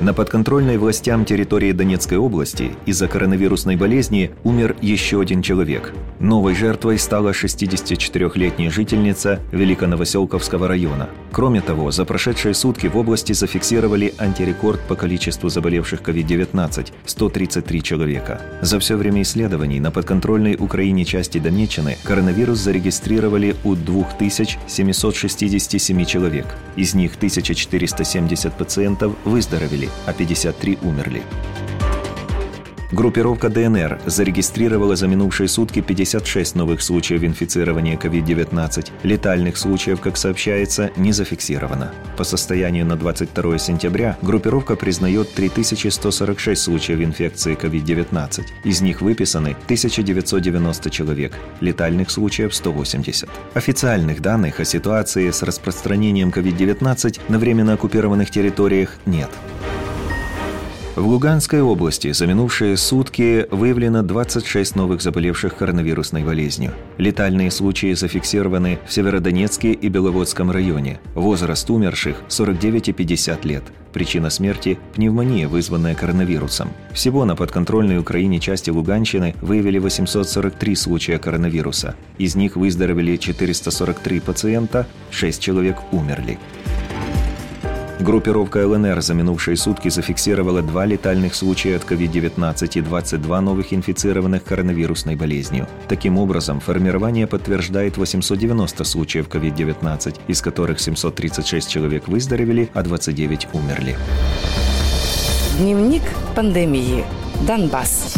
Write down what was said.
На подконтрольной властям территории Донецкой области из-за коронавирусной болезни умер еще один человек. Новой жертвой стала 64-летняя жительница Великоновоселковского района. Кроме того, за прошедшие сутки в области зафиксировали антирекорд по количеству заболевших COVID-19 – 133 человека. За все время исследований на подконтрольной Украине части Донеччины коронавирус зарегистрировали у 2767 человек. Из них 1470 пациентов выздоровели, а 53 умерли. Группировка ДНР зарегистрировала за минувшие сутки 56 новых случаев инфицирования COVID-19. Летальных случаев, как сообщается, не зафиксировано. По состоянию на 22 сентября группировка признает 3146 случаев инфекции COVID-19. Из них выписаны 1990 человек, летальных случаев 180. Официальных данных о ситуации с распространением COVID-19 на временно оккупированных территориях нет. В Луганской области за минувшие сутки выявлено 26 новых заболевших коронавирусной болезнью. Летальные случаи зафиксированы в Северодонецке и Беловодском районе. Возраст умерших – 49 и 50 лет. Причина смерти – пневмония, вызванная коронавирусом. Всего на подконтрольной Украине части Луганщины выявили 843 случая коронавируса. Из них выздоровели 443 пациента, 6 человек умерли. Группировка ЛНР за минувшие сутки зафиксировала два летальных случая от COVID-19 и 22 новых инфицированных коронавирусной болезнью. Таким образом, формирование подтверждает 890 случаев COVID-19, из которых 736 человек выздоровели, а 29 умерли. Дневник пандемии. Донбасс.